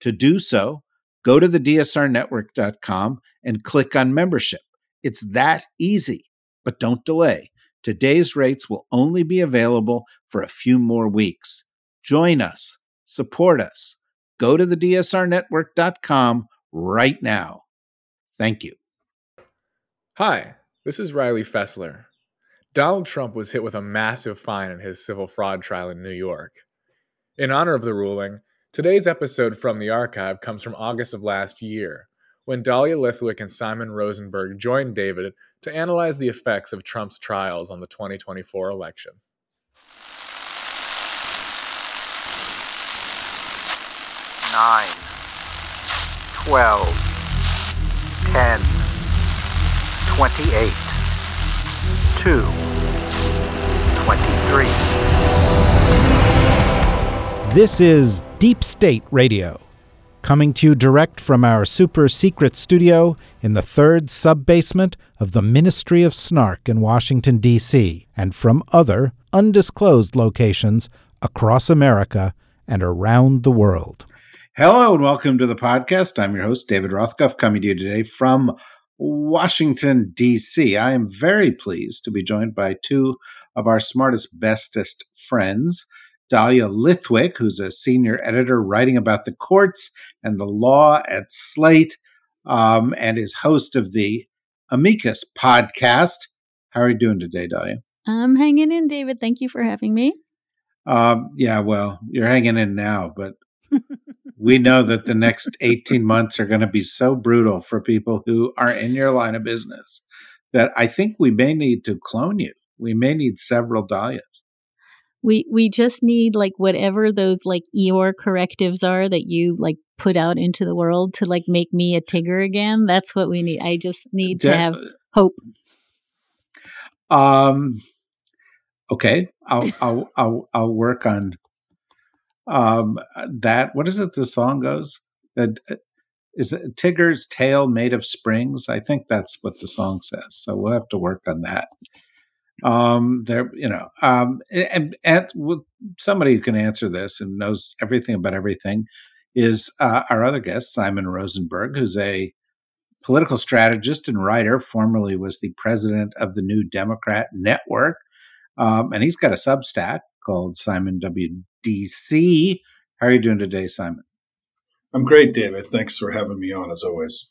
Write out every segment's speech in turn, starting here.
To do so, go to the dsrnetwork.com and click on membership. It's that easy, but don't delay. Today's rates will only be available for a few more weeks. Join us, support us. Go to the dsrnetwork.com right now. Thank you. Hi, this is Riley Fessler. Donald Trump was hit with a massive fine in his civil fraud trial in New York. In honor of the ruling, Today's episode from the archive comes from August of last year, when Dahlia Lithwick and Simon Rosenberg joined David to analyze the effects of Trump's trials on the 2024 election. Nine, twelve, ten, twenty-eight, two, twenty-three. This is Deep State Radio, coming to you direct from our super secret studio in the third sub basement of the Ministry of Snark in Washington, D.C., and from other undisclosed locations across America and around the world. Hello and welcome to the podcast. I'm your host, David Rothkopf, coming to you today from Washington, D.C. I am very pleased to be joined by two of our smartest, bestest friends. Dahlia Lithwick, who's a senior editor writing about the courts and the law at Slate, um, and is host of the Amicus podcast. How are you doing today, Dahlia? I'm hanging in, David. Thank you for having me. Um, yeah, well, you're hanging in now, but we know that the next 18 months are going to be so brutal for people who are in your line of business that I think we may need to clone you. We may need several Dahlias we we just need like whatever those like Eeyore correctives are that you like put out into the world to like make me a Tigger again. That's what we need. I just need to have hope. Um. Okay, I'll I'll I'll I'll work on um that. What is it? The song goes that uh, is it Tigger's tail made of springs. I think that's what the song says. So we'll have to work on that. Um, there, you know, um, and, and somebody who can answer this and knows everything about everything is uh, our other guest, Simon Rosenberg, who's a political strategist and writer. Formerly was the president of the New Democrat Network, um, and he's got a Substack called Simon WDC. How are you doing today, Simon? I'm great, David. Thanks for having me on, as always.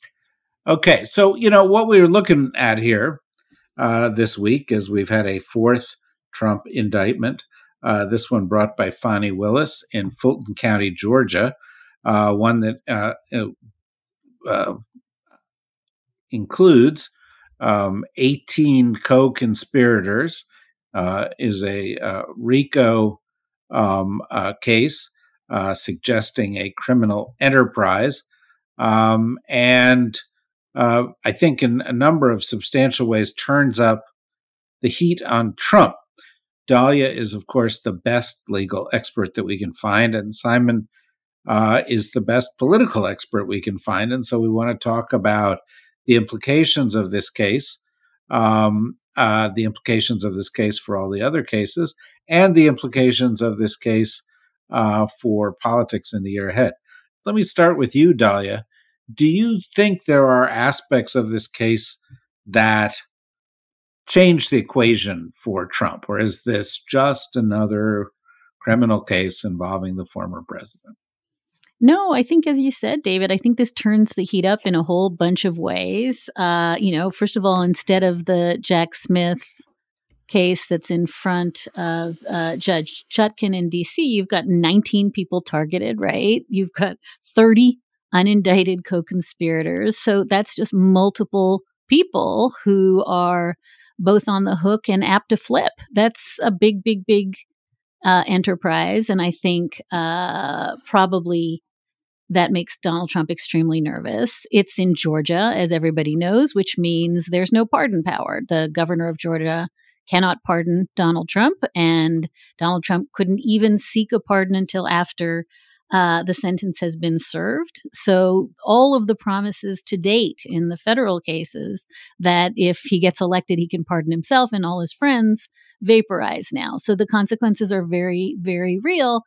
Okay, so you know what we were looking at here uh, this week as we've had a fourth Trump indictment. Uh, this one brought by Fani Willis in Fulton County, Georgia, uh, one that uh, uh, includes um, 18 co conspirators, is a RICO um, case suggesting a criminal enterprise. Um, and uh, I think in a number of substantial ways turns up the heat on Trump. Dahlia is, of course, the best legal expert that we can find, and Simon uh, is the best political expert we can find. And so we want to talk about the implications of this case um, uh, the implications of this case for all the other cases, and the implications of this case uh, for politics in the year ahead. Let me start with you, Dahlia. Do you think there are aspects of this case that change the equation for Trump, or is this just another criminal case involving the former president? No, I think, as you said, David, I think this turns the heat up in a whole bunch of ways. Uh, you know, first of all, instead of the Jack Smith case that's in front of uh, Judge Chutkan in DC, you've got 19 people targeted, right? You've got 30 unindicted co conspirators. So that's just multiple people who are both on the hook and apt to flip. That's a big, big, big uh, enterprise. And I think uh, probably that makes Donald Trump extremely nervous. It's in Georgia, as everybody knows, which means there's no pardon power. The governor of Georgia cannot pardon Donald Trump, and Donald Trump couldn't even seek a pardon until after uh, the sentence has been served. So, all of the promises to date in the federal cases that if he gets elected, he can pardon himself and all his friends vaporize now. So, the consequences are very, very real.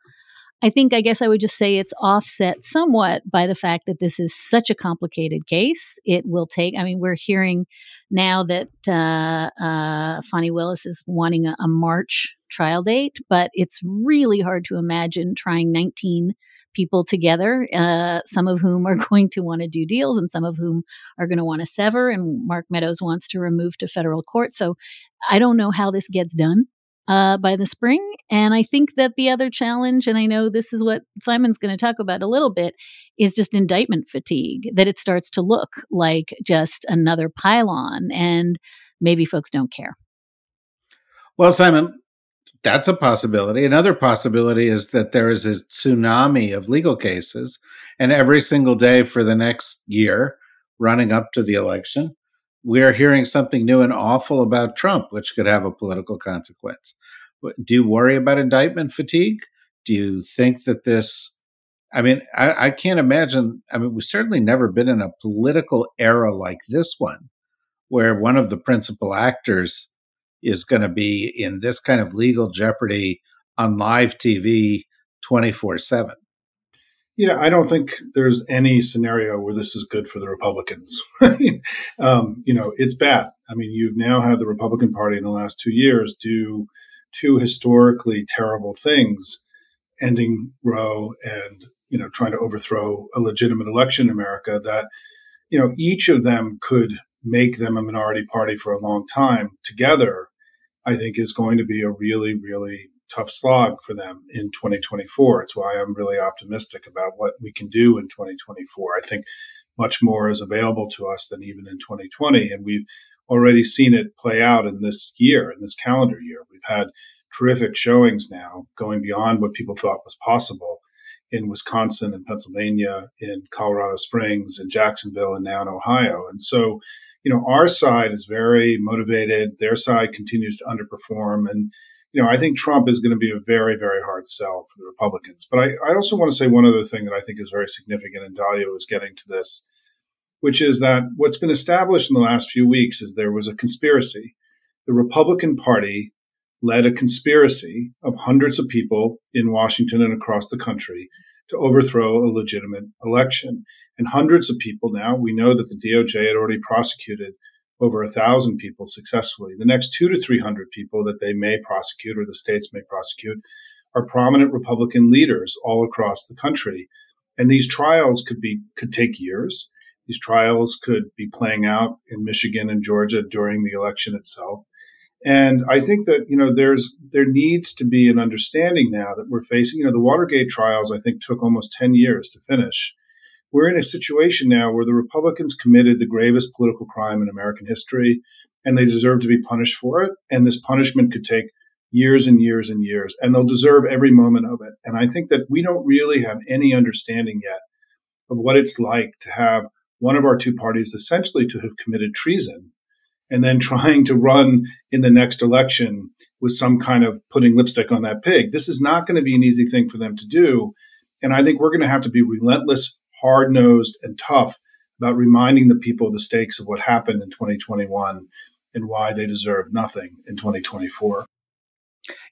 I think, I guess I would just say it's offset somewhat by the fact that this is such a complicated case. It will take, I mean, we're hearing now that uh, uh, Fani Willis is wanting a, a March trial date, but it's really hard to imagine trying 19 people together, uh, some of whom are going to want to do deals and some of whom are going to want to sever. And Mark Meadows wants to remove to federal court. So I don't know how this gets done uh, by the spring. And I think that the other challenge, and I know this is what Simon's going to talk about a little bit, is just indictment fatigue, that it starts to look like just another pylon, and maybe folks don't care. Well, Simon, that's a possibility. Another possibility is that there is a tsunami of legal cases, and every single day for the next year, running up to the election, we're hearing something new and awful about Trump, which could have a political consequence. Do you worry about indictment fatigue? Do you think that this? I mean, I, I can't imagine. I mean, we've certainly never been in a political era like this one, where one of the principal actors is going to be in this kind of legal jeopardy on live TV 24 7. Yeah, I don't think there's any scenario where this is good for the Republicans. um, you know, it's bad. I mean, you've now had the Republican Party in the last two years do two historically terrible things, ending Roe and you know trying to overthrow a legitimate election in America. That you know each of them could make them a minority party for a long time. Together, I think is going to be a really, really tough slog for them in 2024. It's why I'm really optimistic about what we can do in 2024. I think much more is available to us than even in 2020. And we've already seen it play out in this year, in this calendar year. We've had terrific showings now going beyond what people thought was possible in Wisconsin and Pennsylvania, in Colorado Springs, in Jacksonville, and now in Ohio. And so, you know, our side is very motivated. Their side continues to underperform. And you know, I think Trump is going to be a very, very hard sell for the Republicans. But I, I also want to say one other thing that I think is very significant, and Dahlia was getting to this, which is that what's been established in the last few weeks is there was a conspiracy. The Republican Party led a conspiracy of hundreds of people in Washington and across the country to overthrow a legitimate election. And hundreds of people now, we know that the DOJ had already prosecuted over a thousand people successfully. The next two to 300 people that they may prosecute or the states may prosecute are prominent Republican leaders all across the country. And these trials could be, could take years. These trials could be playing out in Michigan and Georgia during the election itself. And I think that, you know, there's, there needs to be an understanding now that we're facing, you know, the Watergate trials, I think took almost 10 years to finish we're in a situation now where the Republicans committed the gravest political crime in American history, and they deserve to be punished for it. And this punishment could take years and years and years, and they'll deserve every moment of it. And I think that we don't really have any understanding yet of what it's like to have one of our two parties essentially to have committed treason and then trying to run in the next election with some kind of putting lipstick on that pig. This is not going to be an easy thing for them to do. And I think we're going to have to be relentless hard nosed and tough about reminding the people the stakes of what happened in 2021 and why they deserve nothing in 2024.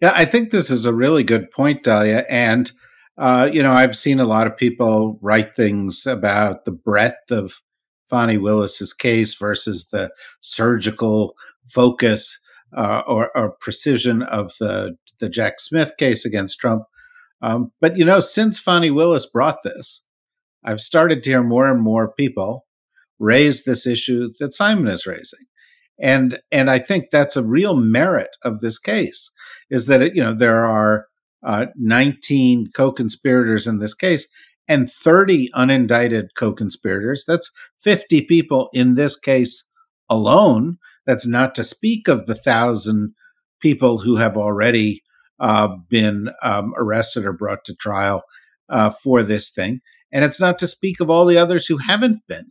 Yeah, I think this is a really good point, Dahlia. And, uh, you know, I've seen a lot of people write things about the breadth of Fani Willis's case versus the surgical focus uh, or, or, precision of the the Jack Smith case against Trump. Um, but you know, since Fani Willis brought this, I've started to hear more and more people raise this issue that Simon is raising, and and I think that's a real merit of this case is that it, you know there are uh, 19 co-conspirators in this case and 30 unindicted co-conspirators. That's 50 people in this case alone. That's not to speak of the thousand people who have already uh, been um, arrested or brought to trial uh, for this thing. And it's not to speak of all the others who haven't been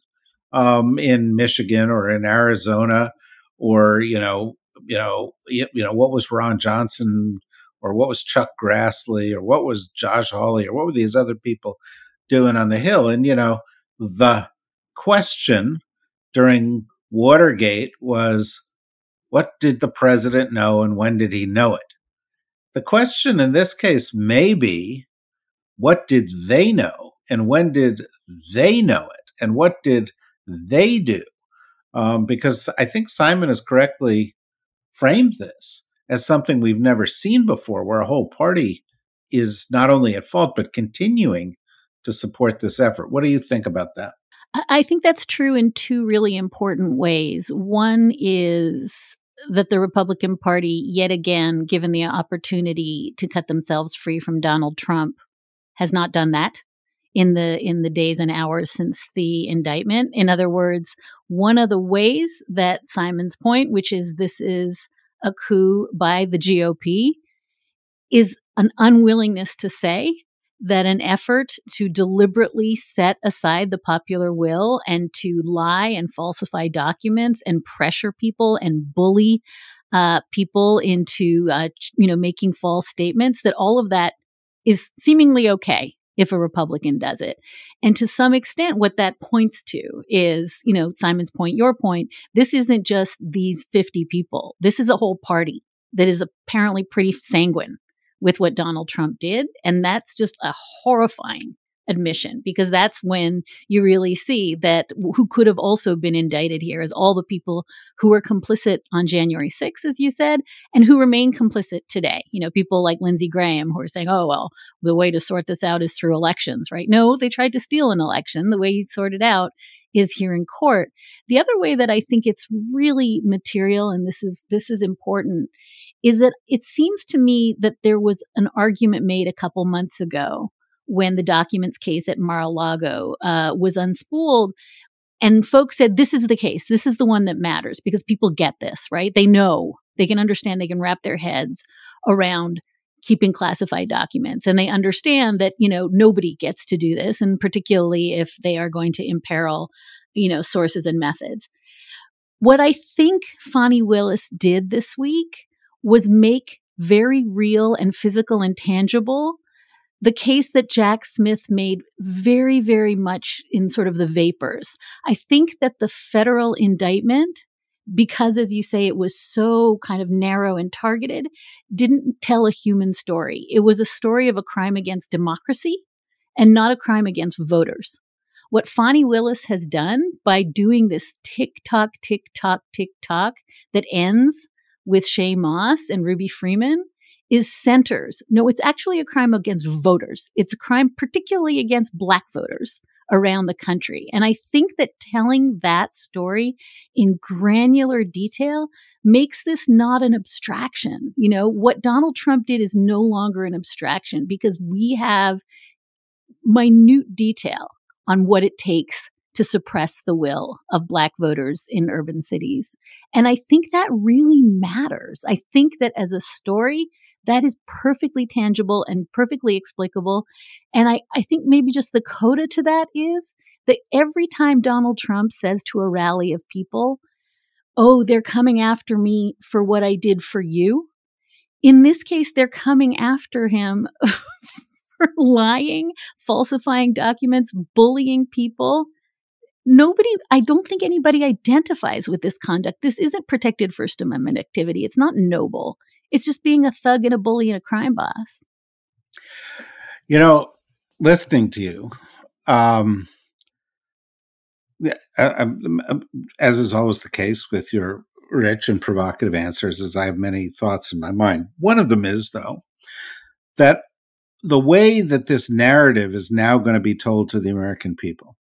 um, in Michigan or in Arizona or, you know, you know, you, you know, what was Ron Johnson or what was Chuck Grassley or what was Josh Hawley or what were these other people doing on the Hill? And, you know, the question during Watergate was what did the president know and when did he know it? The question in this case may be what did they know and when did they know it and what did they do? Um, because I think Simon has correctly framed this as something we've never seen before, where a whole party is not only at fault, but continuing to support this effort. What do you think about that? I think that's true in two really important ways. One is that the Republican Party, yet again, given the opportunity to cut themselves free from Donald Trump, has not done that in the in the days and hours since the indictment. In other words, one of the ways that Simon's point, which is this is a coup by the GOP, is an unwillingness to say that an effort to deliberately set aside the popular will and to lie and falsify documents and pressure people and bully uh, people into uh, you know making false statements that all of that is seemingly okay if a Republican does it. And to some extent, what that points to is, you know, Simon's point, your point, this isn't just these 50 people. This is a whole party that is apparently pretty sanguine with what Donald Trump did. And that's just a horrifying admission because that's when you really see that who could have also been indicted here is all the people who were complicit on January 6th, as you said, and who remain complicit today. You know, people like Lindsey Graham who are saying, oh, well, the way to sort this out is through elections, right? No, they tried to steal an election. The way you sort it out is here in court. The other way that I think it's really material, and this is this is important, is that it seems to me that there was an argument made a couple months ago when the documents case at Mar-a-Lago uh, was unspooled. And folks said, this is the case. This is the one that matters because people get this, right? They know, they can understand, they can wrap their heads around keeping classified documents. And they understand that, you know, nobody gets to do this. And particularly if they are going to imperil, you know, sources and methods. What I think Fani Willis did this week was make very real and physical and tangible the case that Jack Smith made very, very much in sort of the vapors. I think that the federal indictment, because as you say, it was so kind of narrow and targeted, didn't tell a human story. It was a story of a crime against democracy and not a crime against voters. What Fani Willis has done by doing this tick tock, tick tock, tick tock that ends with Shaye Moss and Ruby Freeman is centers. No, it's actually a crime against voters. It's a crime particularly against black voters around the country. And I think that telling that story in granular detail makes this not an abstraction. You know, what Donald Trump did is no longer an abstraction because we have minute detail on what it takes to suppress the will of Black voters in urban cities. And I think that really matters. I think that as a story, that is perfectly tangible and perfectly explicable. And I, I think maybe just the coda to that is that every time Donald Trump says to a rally of people, Oh, they're coming after me for what I did for you. In this case, they're coming after him for lying, falsifying documents, bullying people, nobody, I don't think anybody identifies with this conduct. This isn't protected First Amendment activity. It's not noble. It's just being a thug and a bully and a crime boss. You know, listening to you, um, as is always the case with your rich and provocative answers, as I have many thoughts in my mind. One of them is, though, that the way that this narrative is now going to be told to the American people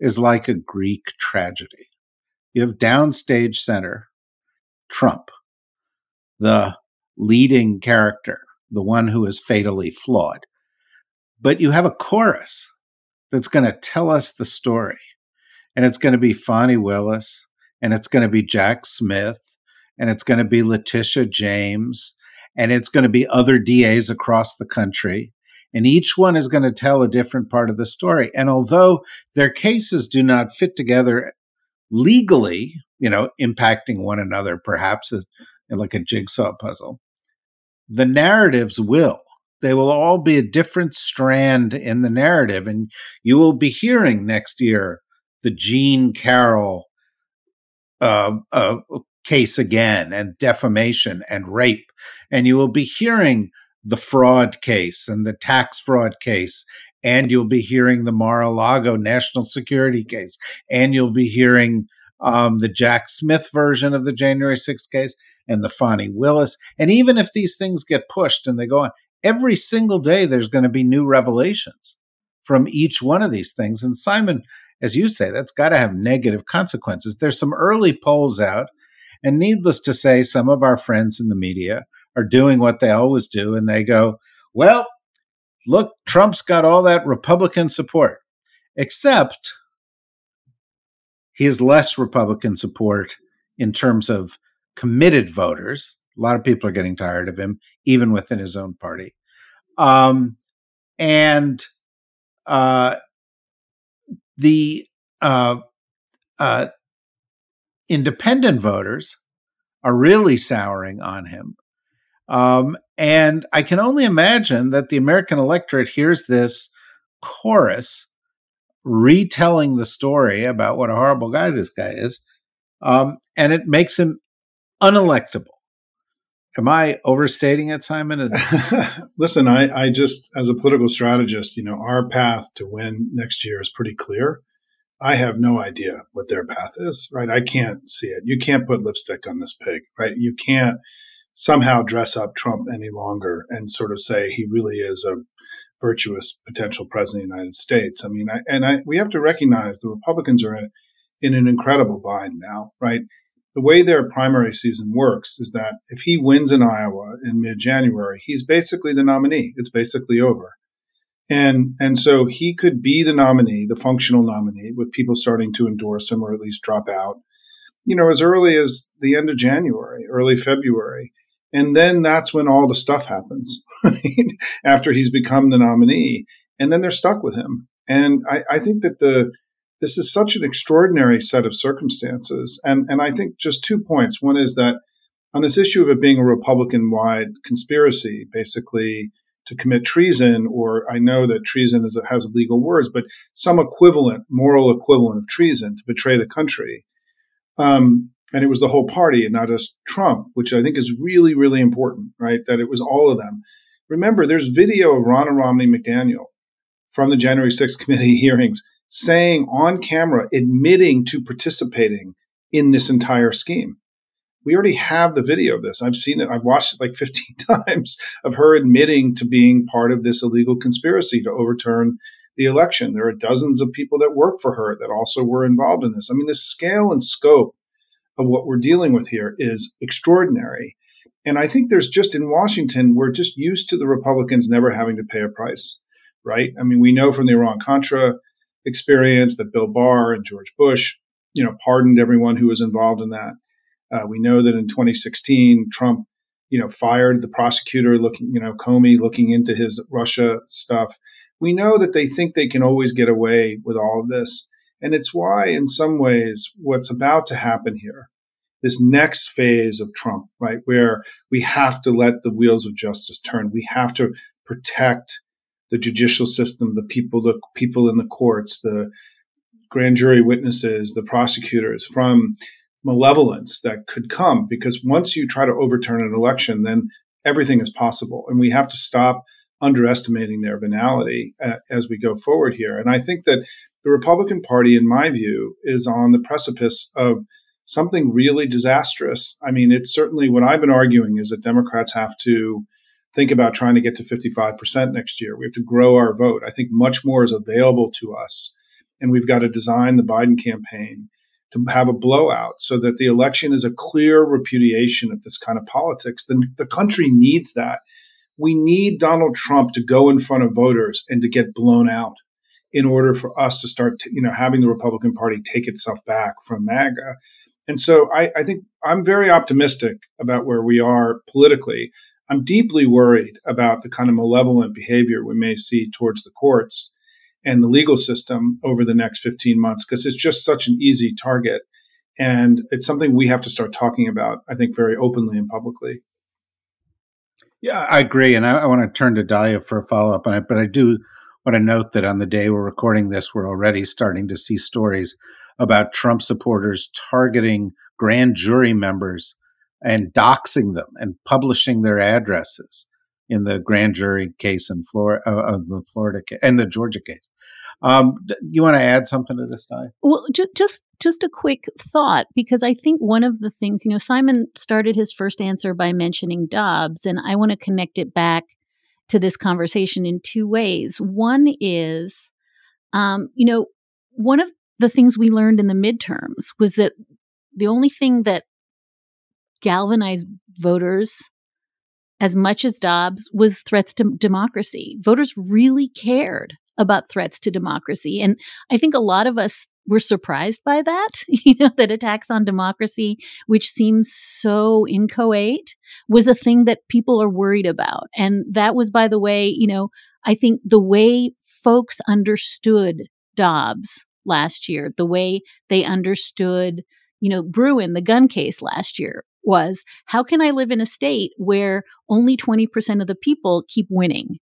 is like a Greek tragedy. You have downstage center Trump, the leading character, the one who is fatally flawed. But you have a chorus that's going to tell us the story. And it's going to be Fani Willis, and it's going to be Jack Smith, and it's going to be Letitia James, and it's going to be other DAs across the country. And each one is going to tell a different part of the story. And although their cases do not fit together legally, you know, impacting one another, perhaps like a jigsaw puzzle, the narratives will. They will all be a different strand in the narrative. And you will be hearing next year the Jean Carroll uh, uh, case again, and defamation and rape. And you will be hearing the fraud case and the tax fraud case. And you'll be hearing the Mar a Lago national security case. And you'll be hearing um, the Jack Smith version of the January 6th case and the Fani Willis. And even if these things get pushed and they go on, every single day there's going to be new revelations from each one of these things. And Simon, as you say, that's got to have negative consequences. There's some early polls out, and needless to say, some of our friends in the media are doing what they always do, and they go, well, look, Trump's got all that Republican support, except he has less Republican support in terms of committed voters. A lot of people are getting tired of him, even within his own party. Um, and uh, the uh, uh, independent voters are really souring on him. Um, and I can only imagine that the American electorate hears this chorus retelling the story about what a horrible guy this guy is, um, and it makes him unelectable. Am I overstating it, Simon? Listen, I, I just, as a political strategist, you know, our path to win next year is pretty clear. I have no idea what their path is, right? I can't see it. You can't put lipstick on this pig, right? You can't somehow dress up Trump any longer and sort of say he really is a virtuous potential president of the United States. I mean, I, and I, we have to recognize the Republicans are in, in an incredible bind now, right? The way their primary season works is that if he wins in Iowa in mid January, he's basically the nominee. It's basically over. And, and so he could be the nominee, the functional nominee, with people starting to endorse him or at least drop out, you know, as early as the end of January, early February. And then that's when all the stuff happens after he's become the nominee. And then they're stuck with him. And I, I think that the, this is such an extraordinary set of circumstances. And, and I think just two points. One is that on this issue of it being a Republican wide conspiracy, basically to commit treason, or I know that treason is, has legal words, but some equivalent, moral equivalent of treason to betray the country. Um, and it was the whole party and not just Trump, which I think is really, really important, right? That it was all of them. Remember, there's video of Ronna Romney McDaniel from the January 6th committee hearings saying on camera, admitting to participating in this entire scheme. We already have the video of this. I've seen it. I've watched it like 15 times of her admitting to being part of this illegal conspiracy to overturn the election. There are dozens of people that work for her that also were involved in this. I mean, the scale and scope of what we're dealing with here is extraordinary. And I think there's just in Washington, we're just used to the Republicans never having to pay a price, right? I mean, we know from the Iran Contra experience that Bill Barr and George Bush, you know, pardoned everyone who was involved in that. Uh, we know that in 2016, Trump, you know, fired the prosecutor looking, you know, Comey looking into his Russia stuff. We know that they think they can always get away with all of this. And it's why, in some ways, what's about to happen here, this next phase of Trump, right, where we have to let the wheels of justice turn. We have to protect the judicial system, the people, the people in the courts, the grand jury witnesses, the prosecutors, from malevolence that could come. Because once you try to overturn an election, then everything is possible. And we have to stop underestimating their venality uh, as we go forward here. And I think that the Republican Party, in my view, is on the precipice of something really disastrous. I mean, it's certainly what I've been arguing is that Democrats have to think about trying to get to 55% next year. We have to grow our vote. I think much more is available to us. And we've got to design the Biden campaign to have a blowout so that the election is a clear repudiation of this kind of politics. The, the country needs that. We need Donald Trump to go in front of voters and to get blown out in order for us to start, to, you know, having the Republican Party take itself back from MAGA. And so I, I think I'm very optimistic about where we are politically. I'm deeply worried about the kind of malevolent behavior we may see towards the courts and the legal system over the next 15 months because it's just such an easy target. And it's something we have to start talking about, I think, very openly and publicly. Yeah, I agree. And I, I want to turn to Dahlia for a follow up on it. But I do want to note that on the day we're recording this, we're already starting to see stories about Trump supporters targeting grand jury members and doxing them and publishing their addresses in the grand jury case in Florida, uh, of the Florida case and the Georgia case. Um, you want to add something to this, Di? Well, ju- just just a quick thought because I think one of the things you know Simon started his first answer by mentioning Dobbs, and I want to connect it back to this conversation in two ways. One is, um, you know, one of the things we learned in the midterms was that the only thing that galvanized voters as much as Dobbs was threats to democracy. Voters really cared about threats to democracy. And I think a lot of us were surprised by that, you know, that attacks on democracy, which seems so inchoate, was a thing that people are worried about. And that was, by the way, you know, I think the way folks understood Dobbs last year, the way they understood, you know, Bruen, the gun case last year, was how can I live in a state where only 20% of the people keep winning?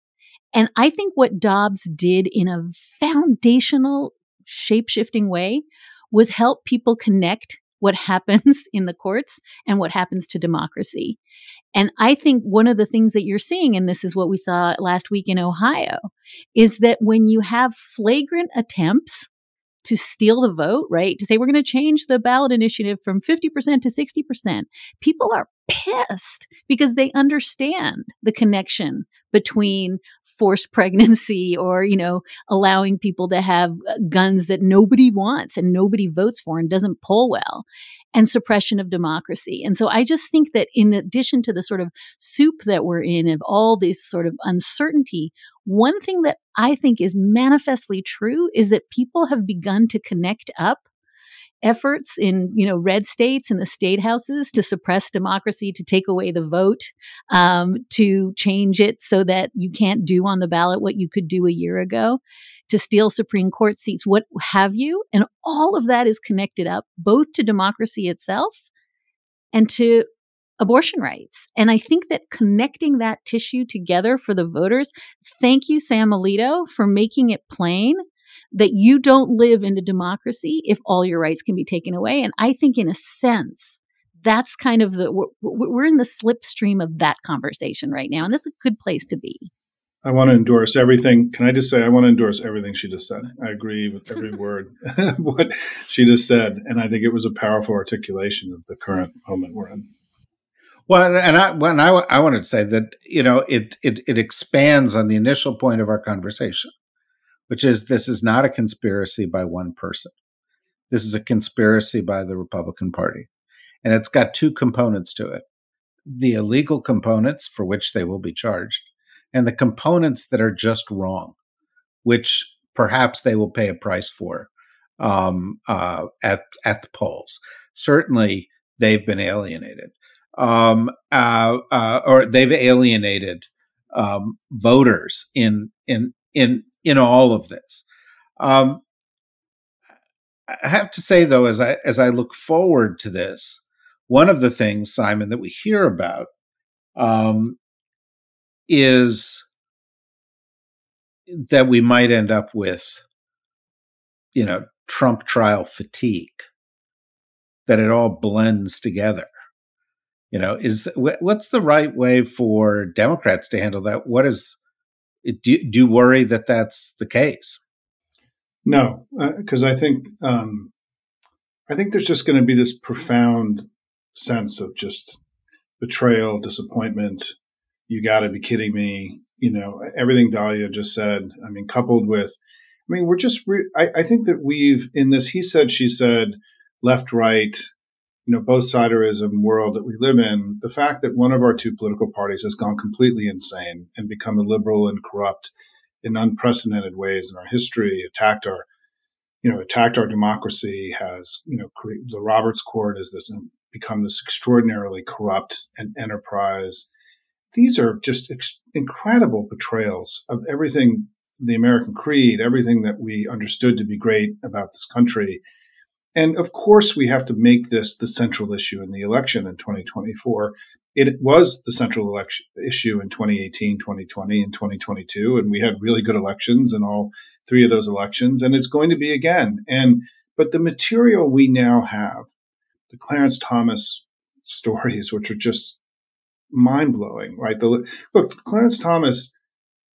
And I think what Dobbs did in a foundational, shape shifting way was help people connect what happens in the courts and what happens to democracy. And I think one of the things that you're seeing, and this is what we saw last week in Ohio, is that when you have flagrant attempts to steal the vote, right? To say we're going to change the ballot initiative from 50% to 60%. People are pissed because they understand the connection between forced pregnancy or, you know, allowing people to have uh, guns that nobody wants and nobody votes for and doesn't poll well and suppression of democracy. And so I just think that in addition to the sort of soup that we're in of all this sort of uncertainty, one thing that I think is manifestly true is that people have begun to connect up efforts in you know red states and the state houses to suppress democracy to take away the vote um, to change it so that you can't do on the ballot what you could do a year ago to steal Supreme Court seats, what have you. And all of that is connected up both to democracy itself and to abortion rights. And I think that connecting that tissue together for the voters, thank you, Sam Alito, for making it plain that you don't live in a democracy if all your rights can be taken away. And I think, in a sense, that's kind of the we're, we're in the slipstream of that conversation right now. And that's a good place to be. I want to endorse everything. Can I just say I want to endorse everything she just said? I agree with every word what she just said, and I think it was a powerful articulation of the current moment we're in. Well, and I when I I wanted to say that you know it it it expands on the initial point of our conversation, which is this is not a conspiracy by one person. This is a conspiracy by the Republican Party, and it's got two components to it: the illegal components for which they will be charged and the components that are just wrong, which perhaps they will pay a price for um, uh, at at the polls. Certainly, they've been alienated, um, uh, uh, or they've alienated um, voters in in in in all of this. Um, I have to say, though, as I as I look forward to this, one of the things, Simon, that we hear about um, is that we might end up with, you know, Trump trial fatigue, that it all blends together. You know, is what's the right way for Democrats to handle that? What is do, do you worry that that's the case? No, because uh, I think um, I think there's just going to be this profound sense of just betrayal, disappointment. You got to be kidding me! You know everything Dahlia just said. I mean, coupled with, I mean, we're just. Re- I, I think that we've in this he said, she said, left, right, you know, both siderism world that we live in, the fact that one of our two political parties has gone completely insane and become illiberal and corrupt in unprecedented ways in our history, attacked our, you know, attacked our democracy, has, you know, the Roberts Court has this become this extraordinarily corrupt and enterprise. These are just ex- incredible betrayals of everything the American creed, everything that we understood to be great about this country and of course, we have to make this the central issue in the election in 2024. It was the central election issue in 2018, 2020, and 2022. And we had really good elections in all three of those elections. And it's going to be again. And, but the material we now have, the Clarence Thomas stories, which are just mind blowing, right? The, look, Clarence Thomas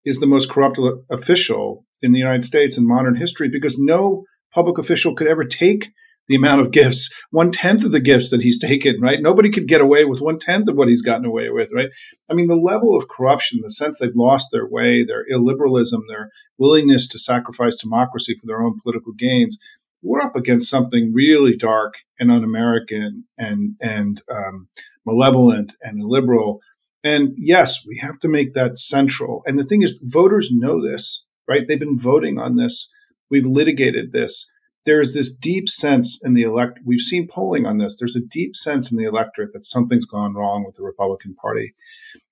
is the most corrupt official in the United States in modern history because no public official could ever take the amount of gifts, one tenth of the gifts that he's taken, right? Nobody could get away with one tenth of what he's gotten away with, right? I mean, the level of corruption, the sense they've lost their way, their illiberalism, their willingness to sacrifice democracy for their own political gains, we're up against something really dark and un-American and and um, malevolent and illiberal. And yes, we have to make that central. And the thing is, voters know this, right? They've been voting on this. We've litigated this there's this deep sense in the elect. We've seen polling on this. There's a deep sense in the electorate that something's gone wrong with the Republican Party,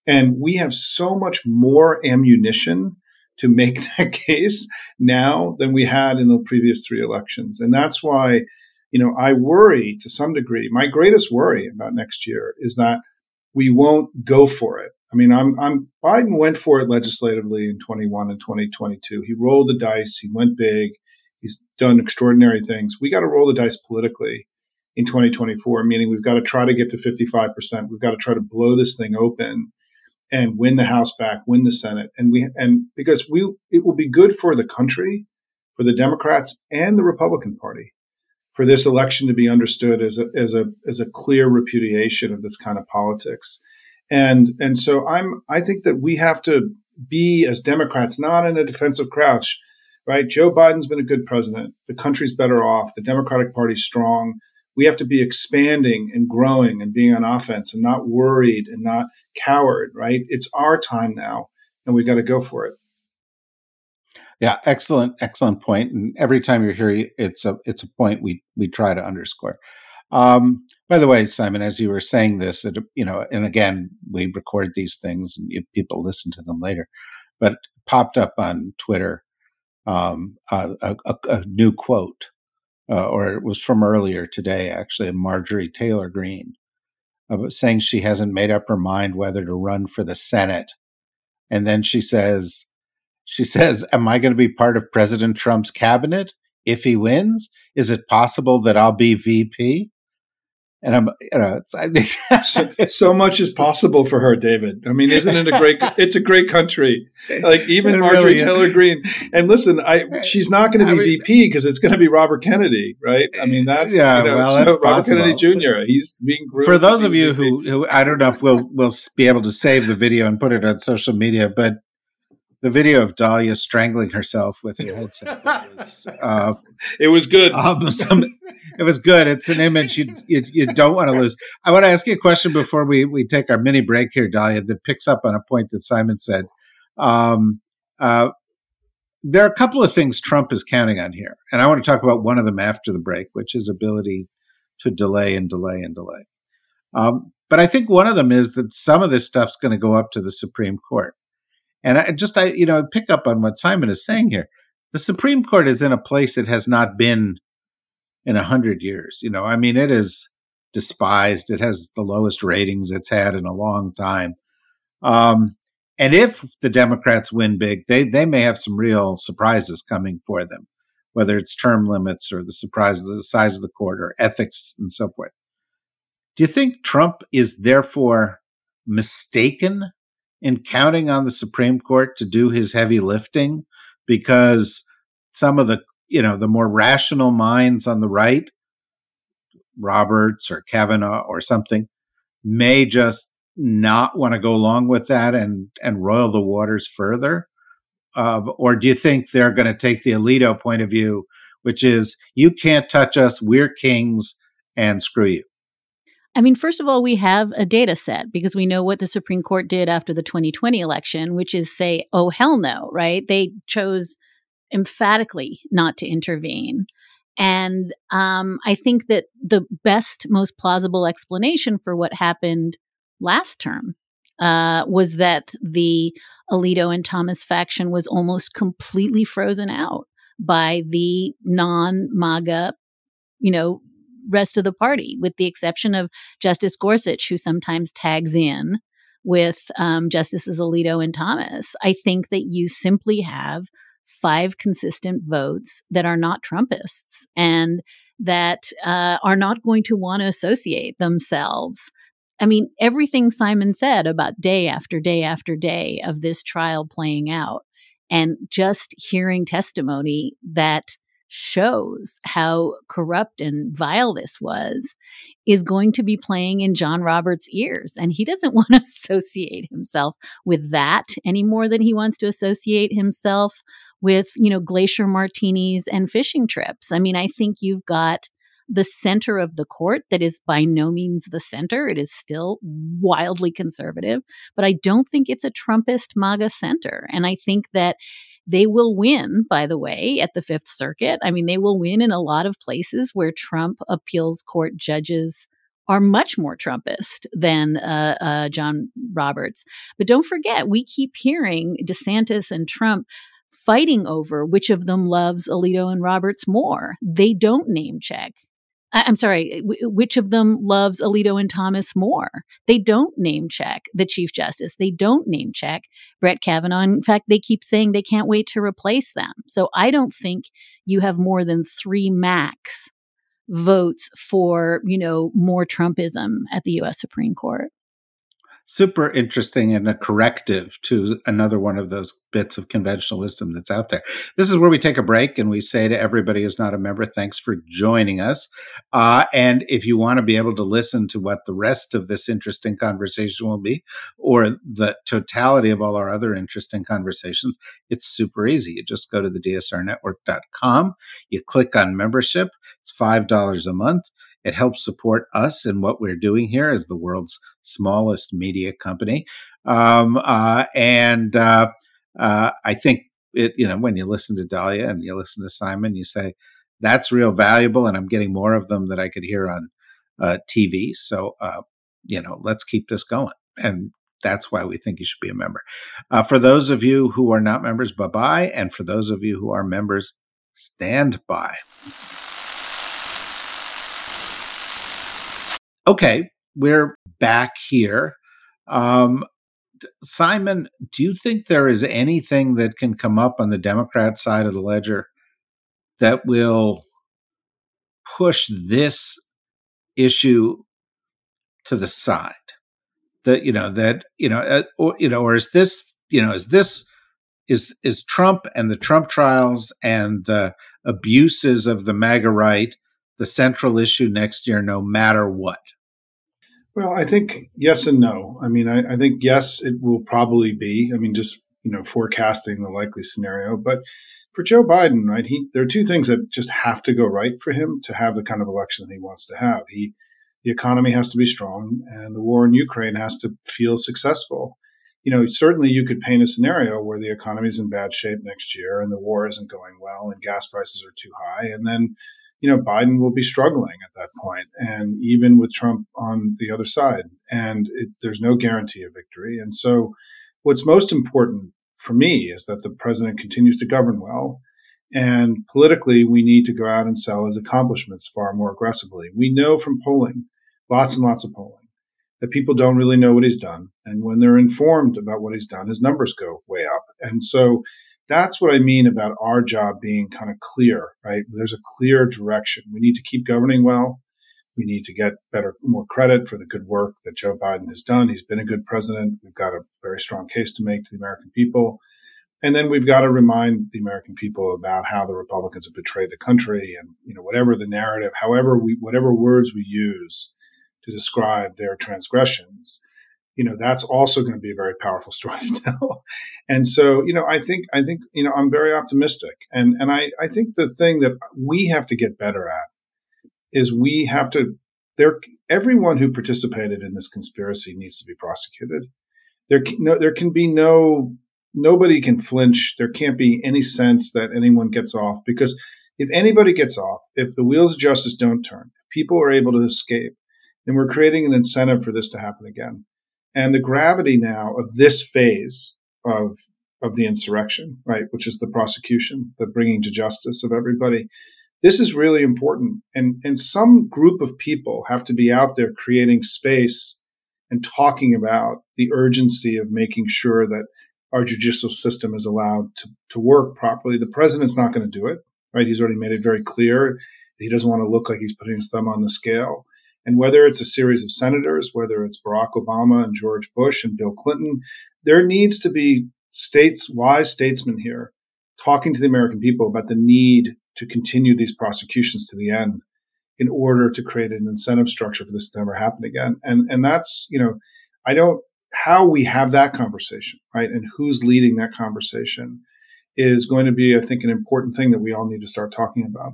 and we have so much more ammunition to make that case now than we had in the previous three elections, and that's why, you know, I worry to some degree. My greatest worry about next year is that we won't go for it. I mean, I'm, I'm Biden went for it legislatively in 21 and 2022. He rolled the dice. He went big He's done extraordinary things. We got to roll the dice politically in 2024, meaning we've got to try to get to 55%. We've got to try to blow this thing open and win the House back, win the Senate. And we, and because we, it will be good for the country, for the Democrats and the Republican Party for this election to be understood as a, as a, as a clear repudiation of this kind of politics. And, and so I'm, I think that we have to be as Democrats, not in a defensive crouch, right? Joe Biden's been a good president. The country's better off. The Democratic Party's strong. We have to be expanding and growing and being on offense and not worried and not coward, right? It's our time now and we got to go for it. Yeah, excellent, excellent point. And every time you're here, it's a it's a point we we try to underscore. Um, by the way, Simon, as you were saying this, it, you know, and again, we record these things and people listen to them later, but popped up on Twitter um, a, a, a, new quote, uh, or it was from earlier today, actually, Marjorie Taylor Greene, uh, saying she hasn't made up her mind whether to run for the Senate. And then she says, she says, Am I going to be part of President Trump's cabinet if he wins? Is it possible that I'll be VP? And I'm, you know, it's, so, so, much is possible for her, David. I mean, isn't it a great? It's a great country. Like even Marjorie really Taylor Greene. And listen, I she's not going to be I mean, VP because it's going to be Robert Kennedy, right? I mean, that's yeah, you know, well, that's so Robert Kennedy Jr. He's being for those of you who, who I don't know if we'll we'll be able to save the video and put it on social media, but the video of Dahlia strangling herself with her headset. Was, uh, it was good. Um, some, it was good. It's an image you, you, you don't want to lose. I want to ask you a question before we we take our mini break here, Dahlia, that picks up on a point that Simon said. Um, uh, there are a couple of things Trump is counting on here, and I want to talk about one of them after the break, which is ability to delay and delay and delay. Um, but I think one of them is that some of this stuff's going to go up to the Supreme Court. And I just, I, you know, pick up on what Simon is saying here. The Supreme Court is in a place it has not been in a hundred years. You know, I mean, it is despised. It has the lowest ratings it's had in a long time. Um, and if the Democrats win big, they they may have some real surprises coming for them. whether it's term limits or the surprise of the size of the court or ethics and so forth. Do you think Trump is therefore mistaken in counting on the Supreme Court to do his heavy lifting because some of the you know the more rational minds on the right, Roberts or Kavanaugh or something, may just not want to go along with that and and roil the waters further? Uh, or do you think they're going to take the Alito point of view, which is you can't touch us, we're kings, and screw you? I mean, first of all, we have a data set because we know what the Supreme Court did after the 2020 election, which is say, oh, hell no, right? They chose emphatically not to intervene. And um, I think that the best, most plausible explanation for what happened last term uh, was that the Alito and Thomas faction was almost completely frozen out by the non MAGA, you know, rest of the party, with the exception of Justice Gorsuch, who sometimes tags in with um, Justices Alito and Thomas. I think that you simply have five consistent votes that are not Trumpists and that uh, are not going to want to associate themselves. I mean, everything Simon said about day after day after day of this trial playing out, and just hearing testimony that shows how corrupt and vile this was is going to be playing in John Roberts' ears. And he doesn't want to associate himself with that any more than he wants to associate himself with, you know, glacier martinis and fishing trips. I mean, I think you've got the center of the court that is by no means the center. It is still wildly conservative, but I don't think it's a Trumpist MAGA center. And I think that they will win, by the way, at the Fifth Circuit. I mean, they will win in a lot of places where Trump appeals court judges are much more Trumpist than uh, uh, John Roberts. But don't forget, we keep hearing DeSantis and Trump fighting over which of them loves Alito and Roberts more. They don't name check. I'm sorry, which of them loves Alito and Thomas more? They don't name check the Chief Justice. They don't name check Brett Kavanaugh. In fact, they keep saying they can't wait to replace them. So I don't think you have more than three max votes for, you know, more Trumpism at the US Supreme Court super interesting and a corrective to another one of those bits of conventional wisdom that's out there. This is where we take a break and we say to everybody who's not a member, thanks for joining us. Uh, and if you want to be able to listen to what the rest of this interesting conversation will be, or the totality of all our other interesting conversations, it's super easy. You just go to the dsrnetwork.com, you click on membership, it's $5 a month. It helps support us in what we're doing here as the world's smallest media company. Um, uh, and uh, uh, I think it, you know, when you listen to Dahlia and you listen to Simon, you say, that's real valuable, and I'm getting more of them that I could hear on uh, TV. So, uh, you know, let's keep this going. And that's why we think you should be a member. Uh, for those of you who are not members, bye bye. And for those of you who are members, stand by. Okay, we're back here. Um, Simon, do you think there is anything that can come up on the Democrat side of the ledger that will push this issue to the side? That you know that you know, uh, or you know, or is this you know, is this is is Trump and the Trump trials and the abuses of the MAGA right the central issue next year, no matter what? Well, I think yes and no. I mean, I, I, think yes, it will probably be. I mean, just you know, forecasting the likely scenario. But for Joe Biden, right, he there are two things that just have to go right for him to have the kind of election that he wants to have. He the economy has to be strong, and the war in Ukraine has to feel successful. You know, certainly you could paint a scenario where the economy is in bad shape next year, and the war isn't going well, and gas prices are too high, and then you know, Biden will be struggling at that point, and even with Trump on the other side, and it, there's no guarantee of victory. And so, what's most important for me is that the president continues to govern well, and politically, we need to go out and sell his accomplishments far more aggressively. We know from polling, lots and lots of polling, that people don't really know what he's done, and when they're informed about what he's done, his numbers go way up. And so, that's what I mean about our job being kind of clear, right? There's a clear direction. We need to keep governing well. We need to get better, more credit for the good work that Joe Biden has done. He's been a good president. We've got a very strong case to make to the American people. And then we've got to remind the American people about how the Republicans have betrayed the country and, you know, whatever the narrative, however we, whatever words we use to describe their transgressions, you know, that's also going to be a very powerful story to tell. And so, you know, I think, I think, you know, I'm very optimistic. And, and I, I think the thing that we have to get better at is we have to, there, everyone who participated in this conspiracy needs to be prosecuted. There, no, there can be no nobody can flinch. There can't be any sense that anyone gets off because if anybody gets off, if the wheels of justice don't turn, if people are able to escape, then we're creating an incentive for this to happen again. And the gravity now of this phase of of the insurrection, right, which is the prosecution, the bringing to justice of everybody. This is really important. And, and some group of people have to be out there creating space and talking about the urgency of making sure that our judicial system is allowed to, to work properly. The president's not going to do it, right? He's already made it very clear he doesn't want to look like he's putting his thumb on the scale. And whether it's a series of senators, whether it's Barack Obama and George Bush and Bill Clinton, there needs to be states, wise statesmen here talking to the American people about the need to continue these prosecutions to the end in order to create an incentive structure for this to never happen again. And and that's, you know, I don't how we have that conversation, right? And who's leading that conversation is going to be, I think, an important thing that we all need to start talking about.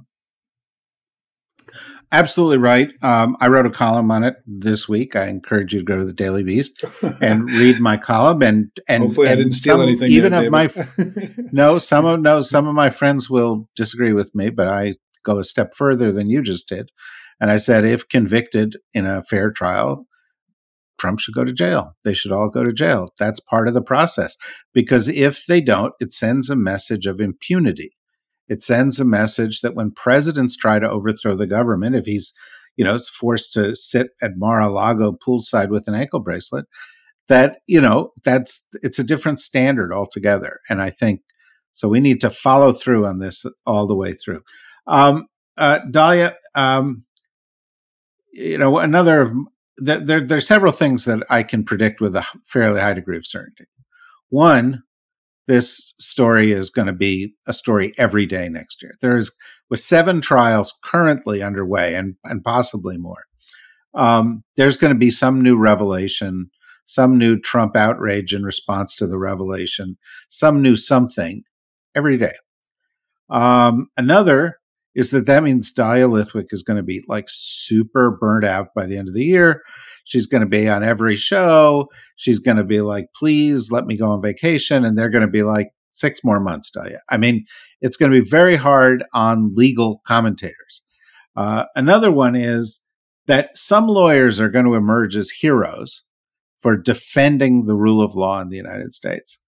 Absolutely right. Um, I wrote a column on it this week. I encourage you to go to the Daily Beast and read my column. And and hopefully, and I didn't steal some, anything. Even yet, of my no, some of no, some of my friends will disagree with me, but I go a step further than you just did. And I said, if convicted in a fair trial, Trump should go to jail. They should all go to jail. That's part of the process. Because if they don't, it sends a message of impunity. It sends a message that when presidents try to overthrow the government, if he's, you know, forced to sit at Mar-a-Lago poolside with an ankle bracelet, that, you know, that's it's a different standard altogether. And I think so we need to follow through on this all the way through. Um, uh, Dahlia, um, you know, another there, there, there are several things that I can predict with a fairly high degree of certainty. One, this story is going to be a story every day next year. There is, with seven trials currently underway and, and possibly more, um, there's going to be some new revelation, some new Trump outrage in response to the revelation, some new something every day. Um, another is that that means Dahlia Lithwick is going to be like super burnt out by the end of the year. She's going to be on every show. She's going to be like, please let me go on vacation. And they're going to be like, six more months, Dahlia. I mean, it's going to be very hard on legal commentators. Uh, another one is that some lawyers are going to emerge as heroes for defending the rule of law in the United States.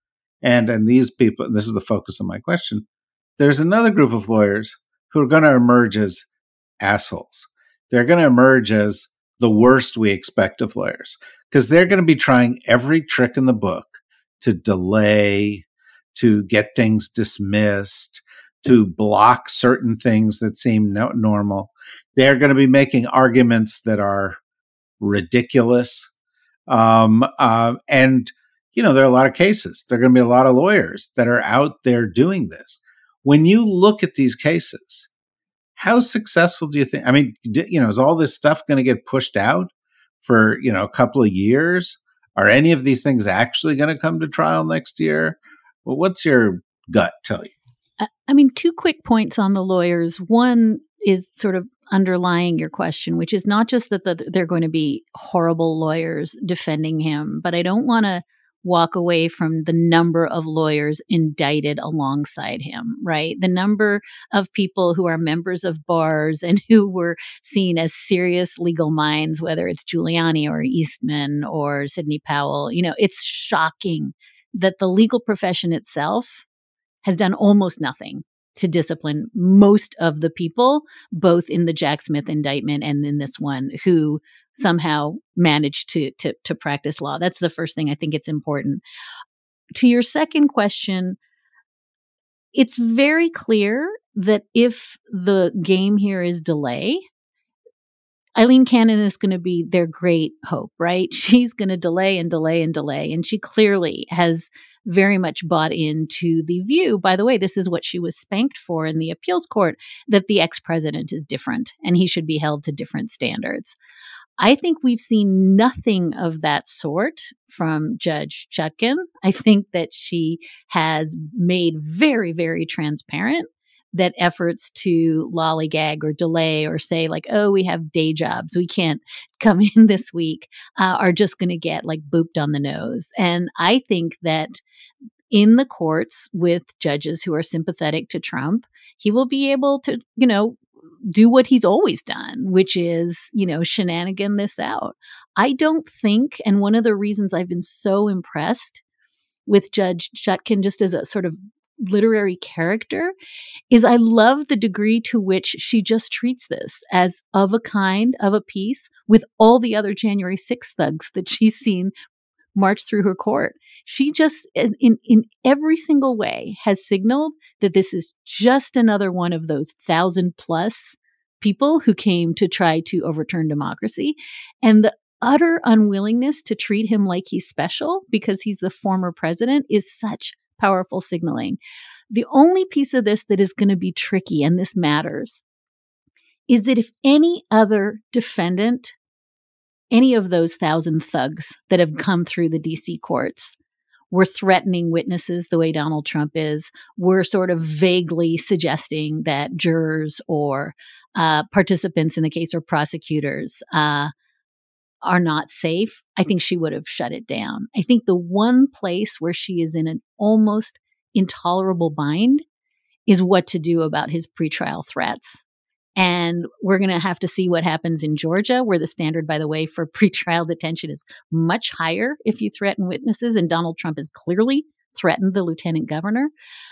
And, and these people, this is the focus of my question. There's another group of lawyers who are going to emerge as assholes. They're going to emerge as the worst we expect of lawyers because they're going to be trying every trick in the book to delay, to get things dismissed, to block certain things that seem no- normal. They're going to be making arguments that are ridiculous. Um, uh, and, you know, there are a lot of cases. There are going to be a lot of lawyers that are out there doing this when you look at these cases, how successful do you think? I mean, you know, is all this stuff going to get pushed out for, you know, a couple of years? Are any of these things actually going to come to trial next year? Well, what's your gut tell you? I mean, two quick points on the lawyers. One is sort of underlying your question, which is not just that the, they're going to be horrible lawyers defending him, but I don't want to walk away from the number of lawyers indicted alongside him, right? The number of people who are members of bars and who were seen as serious legal minds, whether it's Giuliani or Eastman or Sidney Powell, you know, it's shocking that the legal profession itself has done almost nothing to discipline most of the people, both in the Jack Smith indictment and in this one, who somehow managed to to to practice law. That's the first thing I think it's important. To your second question, it's very clear that if the game here is delay, Aileen Cannon is going to be their great hope, right? She's going to delay and delay and delay. And she clearly has very much bought into the view, by the way, this is what she was spanked for in the appeals court, that the ex president is different and he should be held to different standards. I think we've seen nothing of that sort from Judge Chutkan. I think that she has made very, very transparent that efforts to lollygag or delay or say like oh we have day jobs we can't come in this week uh, are just going to get like booped on the nose and i think that in the courts with judges who are sympathetic to trump he will be able to you know do what he's always done, which is, you know, shenanigan this out. I don't think, and one of the reasons I've been so impressed with Judge Chutkan just as a sort of literary character is I love the degree to which she just treats this as of a kind, of a piece with all the other January 6 thugs that she's seen march through her court. She just, in, in every single way, has signaled that this is just another one of those thousand plus people who came to try to overturn democracy. And the utter unwillingness to treat him like he's special because he's the former president is such powerful signaling. The only piece of this that is going to be tricky, and this matters, is that if any other defendant, any of those thousand thugs that have come through the DC courts, we're threatening witnesses the way Donald Trump is. We're sort of vaguely suggesting that jurors or uh, participants in the case or prosecutors uh, are not safe. I mm-hmm. think she would have shut it down. I think the one place where she is in an almost intolerable bind is what to do about his pretrial threats. And we're going to have to see what happens in Georgia, where the standard, by the way, for pretrial detention is much higher if you threaten witnesses. And Donald Trump has clearly threatened the lieutenant governor.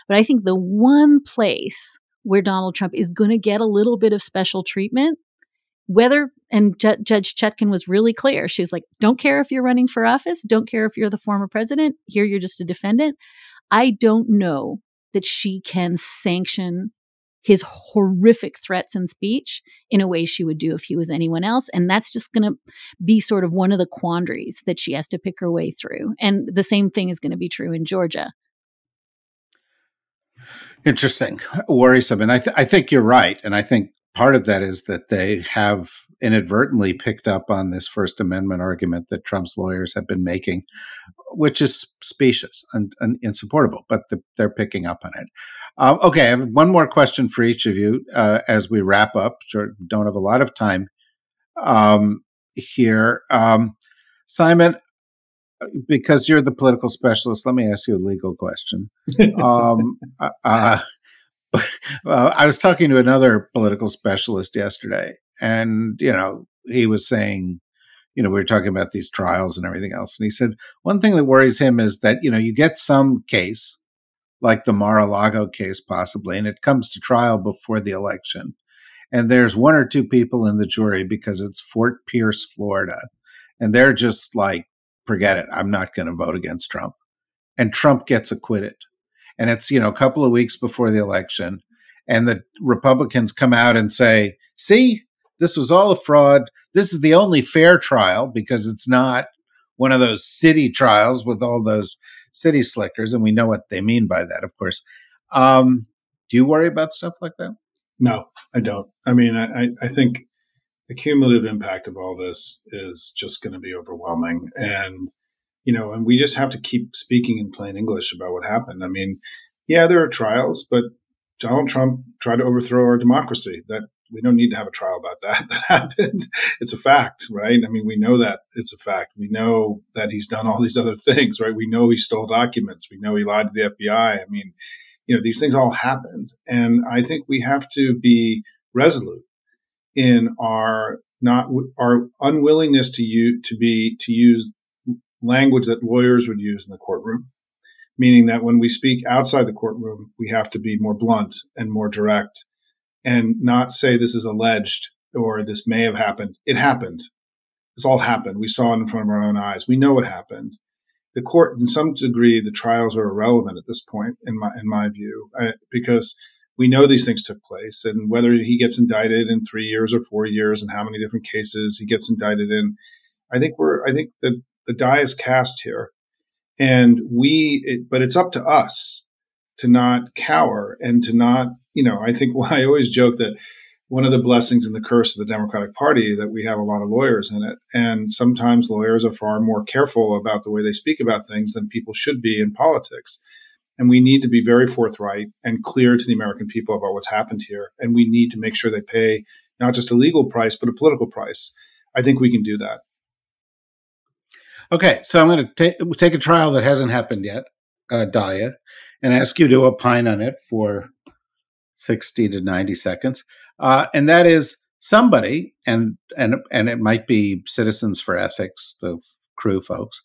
But I think the one place where Donald Trump is going to get a little bit of special treatment, whether, and J- Judge Chutkan was really clear. She's like, don't care if you're running for office, don't care if you're the former president, here you're just a defendant. I don't know that she can sanction his horrific threats and speech in a way she would do if he was anyone else. And that's just going to be sort of one of the quandaries that she has to pick her way through. And the same thing is going to be true in Georgia. Interesting, worrisome. And I, th- I think you're right. And I think part of that is that they have inadvertently picked up on this First Amendment argument that Trump's lawyers have been making, which is specious and, and insupportable, but the, they're picking up on it. Um, okay, I have one more question for each of you uh, as we wrap up. Sure, don't have a lot of time um, here. Um, Simon, because you're the political specialist, let me ask you a legal question. um, uh, uh, I was talking to another political specialist yesterday, and you know he was saying, you know, we were talking about these trials and everything else, and he said one thing that worries him is that you know you get some case like the Mar-a-Lago case, possibly, and it comes to trial before the election, and there's one or two people in the jury because it's Fort Pierce, Florida, and they're just like forget it. I'm not going to vote against Trump. And Trump gets acquitted. And it's, you know, a couple of weeks before the election. And the Republicans come out and say, see, this was all a fraud. This is the only fair trial because it's not one of those city trials with all those city slickers. And we know what they mean by that, of course. Um, do you worry about stuff like that? No, I don't. I mean, I, I think the cumulative impact of all this is just going to be overwhelming. And, you know, and we just have to keep speaking in plain English about what happened. I mean, yeah, there are trials, but Donald Trump tried to overthrow our democracy. That we don't need to have a trial about that. That happened. It's a fact, right? I mean, we know that it's a fact. We know that he's done all these other things, right? We know he stole documents. We know he lied to the FBI. I mean, you know, these things all happened. And I think we have to be resolute in our not our unwillingness to use to be to use language that lawyers would use in the courtroom meaning that when we speak outside the courtroom we have to be more blunt and more direct and not say this is alleged or this may have happened. It happened. This all happened. We saw it in front of our own eyes. We know it happened. The court, in some degree, the trials are irrelevant at this point, in my in my view, I, because we know these things took place, and whether he gets indicted in three years or four years, and how many different cases he gets indicted in, I think we're I think the the die is cast here, and we. It, but it's up to us to not cower and to not, you know. I think well, I always joke that one of the blessings and the curse of the Democratic Party that we have a lot of lawyers in it. And sometimes lawyers are far more careful about the way they speak about things than people should be in politics. And we need to be very forthright and clear to the American people about what's happened here. And we need to make sure they pay not just a legal price, but a political price. I think we can do that. Okay, so I'm going to take, take a trial that hasn't happened yet, uh, Dahlia, and ask you to opine on it for 60 to 90 seconds uh, and that is somebody, and and and it might be Citizens for Ethics, the CREW folks,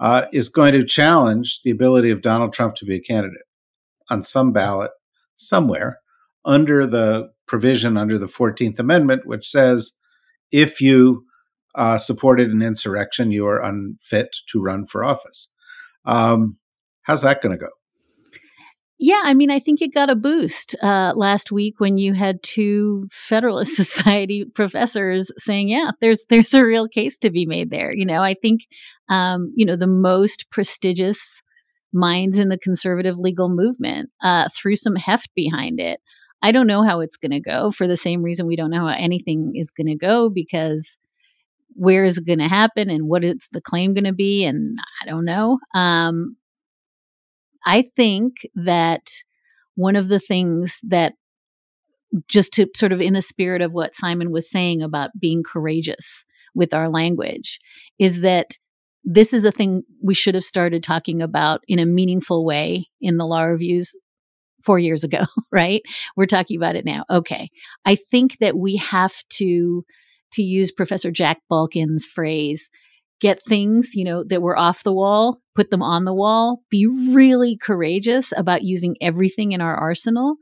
uh, is going to challenge the ability of Donald Trump to be a candidate on some ballot somewhere under the provision under the Fourteenth Amendment, which says if you uh, supported an insurrection, you are unfit to run for office. Um, how's that going to go? Yeah, I mean, I think it got a boost uh, last week when you had two Federalist Society professors saying, "Yeah, there's there's a real case to be made there." You know, I think um, you know the most prestigious minds in the conservative legal movement uh, threw some heft behind it. I don't know how it's going to go for the same reason we don't know how anything is going to go because where is it going to happen and what is the claim going to be and I don't know. Um, I think that one of the things that just to sort of in the spirit of what Simon was saying about being courageous with our language is that this is a thing we should have started talking about in a meaningful way in the law reviews four years ago, right? We're talking about it now. Okay. I think that we have to, to use Professor Jack Balkin's phrase, get things, you know, that were off the wall, put them on the wall, be really courageous about using everything in our arsenal.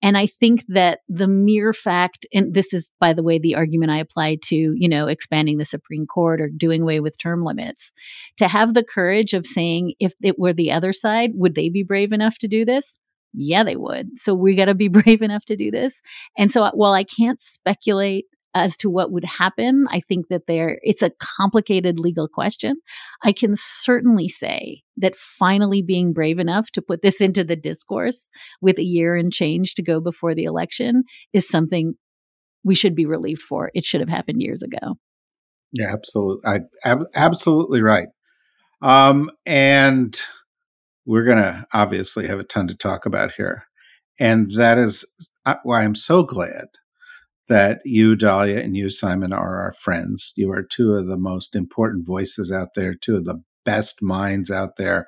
And I think that the mere fact, and this is, by the way, the argument I apply to, you know, expanding the Supreme Court or doing away with term limits, to have the courage of saying, if it were the other side, would they be brave enough to do this? Yeah, they would. So we got to be brave enough to do this. And so while I can't speculate as to what would happen. I think that there it's a complicated legal question. I can certainly say that finally being brave enough to put this into the discourse with a year and change to go before the election is something we should be relieved for. It should have happened years ago. Yeah, absolutely. I ab- absolutely right. Um, and we're going to obviously have a ton to talk about here. And that is uh, why I'm so glad that you, Dahlia, and you, Simon, are our friends. You are two of the most important voices out there, two of the best minds out there.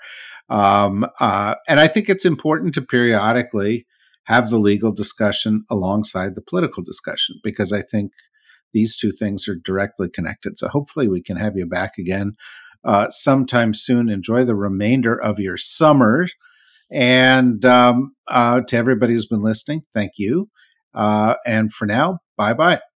Um, uh, and I think it's important to periodically have the legal discussion alongside the political discussion because I think these two things are directly connected. So hopefully we can have you back again uh, sometime soon. Enjoy the remainder of your summer. And um, uh, to everybody who's been listening, thank you. Uh, and for now, bye bye.